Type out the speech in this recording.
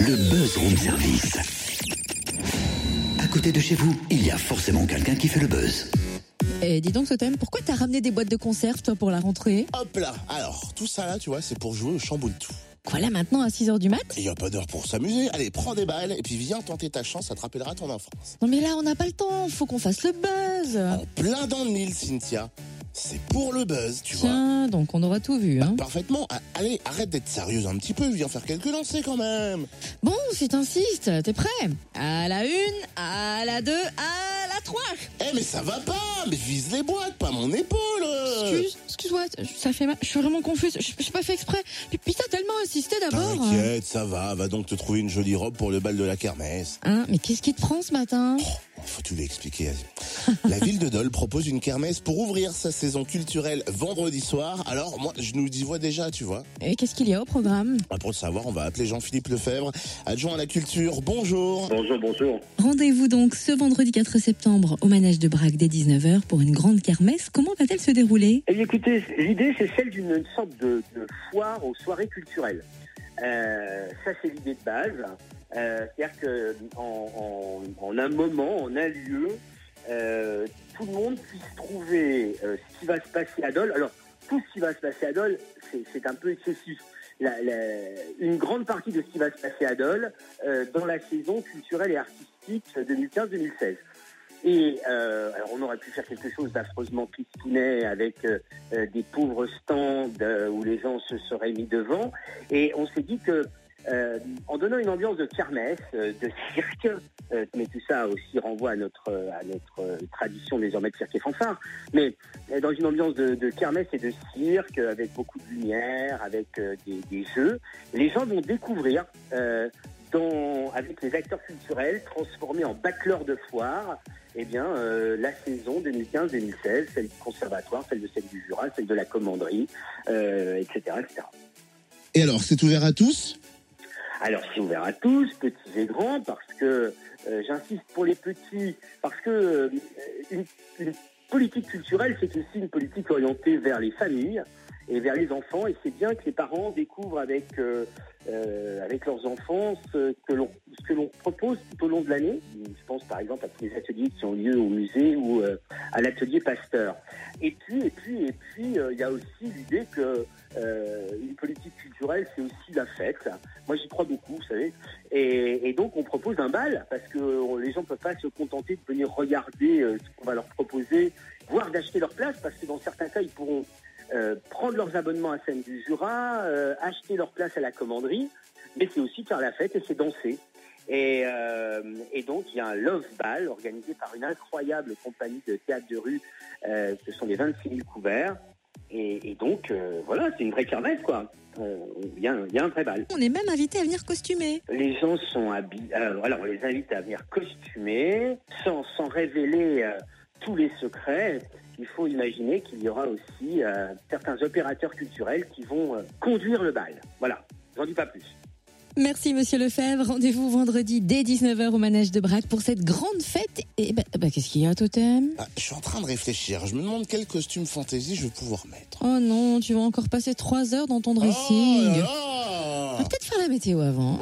le buzz room service. À côté de chez vous, il y a forcément quelqu'un qui fait le buzz. Et dis donc, Totem, pourquoi t'as ramené des boîtes de conserve, toi, pour la rentrée? Hop là Alors, tout ça là, tu vois, c'est pour jouer au chamboule tout. Quoi, là, maintenant, à 6h du mat? Il y a pas d'heure pour s'amuser. Allez, prends des balles et puis viens tenter ta chance, ça te rappellera ton enfance. Non, mais là, on n'a pas le temps, faut qu'on fasse le buzz En plein dans le mille, Cynthia. C'est pour le buzz, tu vois. Tiens, donc on aura tout vu, hein Parfaitement. Ah, Allez, arrête d'être sérieuse un petit peu, viens faire quelques lancers quand même. Bon, si t'insistes, t'es prêt? À la une, à la deux, à la trois Eh mais ça va pas Mais vise les boîtes, pas mon épaule Excuse, excuse-moi, ça fait mal, je suis vraiment confuse, je j'ai pas fait exprès. Puis, puis t'as tellement insisté d'abord T'inquiète, ça va, va donc te trouver une jolie robe pour le bal de la kermesse. Hein, mais qu'est-ce qui te prend ce matin? Oh, faut tout lui expliquer. La ville de Dole propose une kermesse pour ouvrir sa saison culturelle vendredi soir. Alors moi, je nous y vois déjà, tu vois. Et qu'est-ce qu'il y a au programme? Ah, Pour le savoir, on va appeler Jean-Philippe Lefebvre, adjoint à la culture. Bonjour. Bonjour, bonjour. Rendez-vous donc ce vendredi 4 septembre au manège de Braque dès 19h pour une grande kermesse. Comment va-t-elle se dérouler? Eh bien, écoutez, l'idée, c'est celle d'une sorte de, de foire aux soirées culturelles. Euh, ça, c'est l'idée de base. Euh, C'est-à-dire qu'en en, en un moment, en un lieu, euh, tout le monde puisse trouver euh, ce qui va se passer à Dole. Alors, tout ce qui va se passer à Dole, c'est- un peu excessif. Une grande partie de ce qui va se passer à Dole euh, dans la saison culturelle et artistique 2015-2016. Et alors on aurait pu faire quelque chose d'affreusement tristounet avec des pauvres stands où les gens se seraient mis devant. Et on s'est dit que euh, en donnant une ambiance de kermesse, euh, de cirque, euh, mais tout ça aussi renvoie à notre à notre tradition désormais de cirque et fanfare, mais dans une ambiance de, kermesse et de cirque avec beaucoup de lumière, avec des, jeux, les gens vont découvrir. avec les acteurs culturels transformés en bâcleurs de foire, eh bien, la saison 2015-2016, celle du conservatoire, celle de celle du Jura, celle de la commanderie, etc., etc. Et alors, c'est ouvert à tous? Alors, c'est ouvert à tous, petits et grands, parce que euh, j'insiste pour les petits, parce que euh, une, une politique culturelle, c'est aussi une politique orientée vers les familles et vers les enfants, et c'est bien que les parents découvrent avec euh, euh, avec leurs enfants ce que l'on propose tout au long de l'année. Je pense par exemple à tous les ateliers qui ont lieu au musée ou euh, à l'atelier Pasteur. Et puis et puis et puis il y a aussi l'idée que une politique culturelle c'est aussi la fête. Moi j'y crois beaucoup, vous savez. Et, et donc on propose un bal parce que les gens ne peuvent pas se contenter de venir regarder ce qu'on va leur proposer, voire d'acheter leur place parce que dans certains abonnements à Scène du Jura, euh, acheter leur place à la commanderie, mais c'est aussi faire la fête et c'est danser. Et, euh, et donc il y a un Love Ball organisé par une incroyable compagnie de théâtre de rue, euh, ce sont les 26 000 couverts. Et, et donc voilà, c'est une vraie kermesse quoi. Il y, a un- il y a un vrai bal. On est même invité à venir costumer. Les gens sont habillés. Alors, alors, on les invite à venir costumés, sans, sans révéler tous les secrets. Il faut imaginer qu'il y aura aussi euh, certains opérateurs culturels qui vont euh, conduire le bal. Voilà, j'en dis pas plus. Merci Monsieur Lefebvre. Rendez-vous vendredi dès 19h au manège de Braque pour cette grande fête. Et bah, bah, qu'est-ce qu'il y a, Totem? Ah, Je suis en train de réfléchir. Je me demande quel costume fantaisie je vais pouvoir mettre. Oh non, tu vas encore passer 3 heures dans ton Oh dressing. là là On va peut-être faire la météo avant. hein?